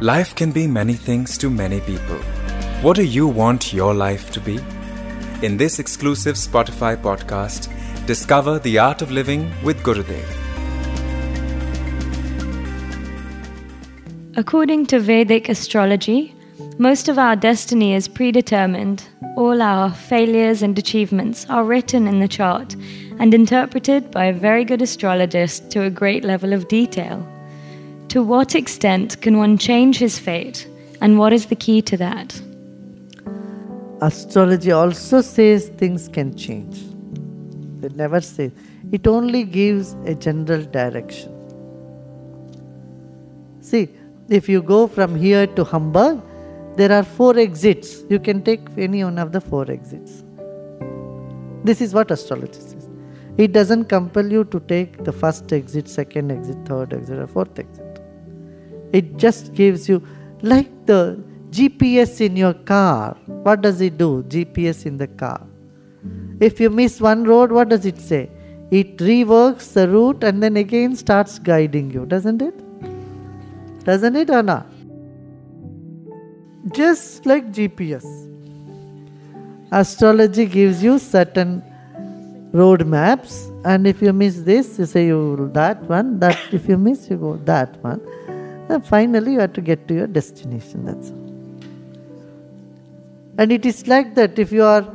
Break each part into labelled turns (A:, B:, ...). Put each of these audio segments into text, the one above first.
A: Life can be many things to many people. What do you want your life to be? In this exclusive Spotify podcast, discover the art of living with Gurudev.
B: According to Vedic astrology, most of our destiny is predetermined. All our failures and achievements are written in the chart and interpreted by a very good astrologist to a great level of detail. To what extent can one change his fate, and what is the key to that?
C: Astrology also says things can change. It never says, it only gives a general direction. See, if you go from here to Hamburg, there are four exits. You can take any one of the four exits. This is what astrology says. It doesn't compel you to take the first exit, second exit, third exit, or fourth exit. It just gives you, like the GPS in your car. What does it do? GPS in the car. If you miss one road, what does it say? It reworks the route and then again starts guiding you, doesn't it? Doesn't it or not? Just like GPS. Astrology gives you certain road maps, and if you miss this, you say you that one, that if you miss, you go that one. And finally, you have to get to your destination. That's all. And it is like that if you are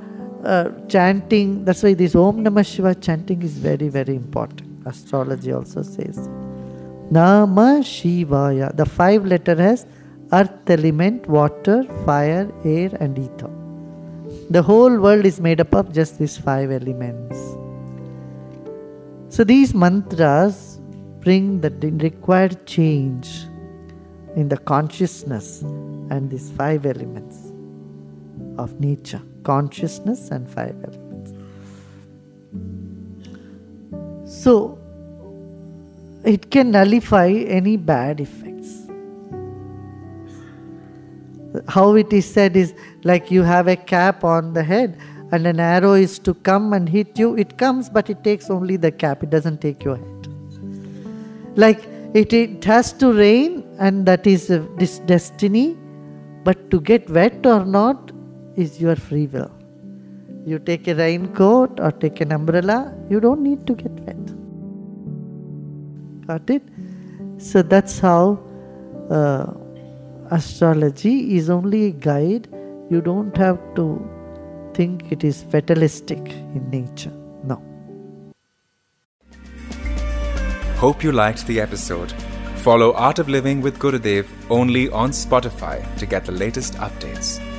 C: uh, chanting, that's why this Om Namah Shiva chanting is very, very important. Astrology also says. Nama Shivaya. The five letter has earth element, water, fire, air, and ether. The whole world is made up of just these five elements. So these mantras bring the required change in the consciousness and these five elements of nature consciousness and five elements. So, it can nullify any bad effects. How it is said is like you have a cap on the head and an arrow is to come and hit you, it comes, but it takes only the cap, it doesn't take your head. Like it, it has to rain, and that is uh, this destiny, but to get wet or not is your free will. You take a raincoat or take an umbrella, you don't need to get wet. Got it? So that's how uh, astrology is only a guide. You don't have to think it is fatalistic in nature. No.
A: Hope you liked the episode. Follow Art of Living with Gurudev only on Spotify to get the latest updates.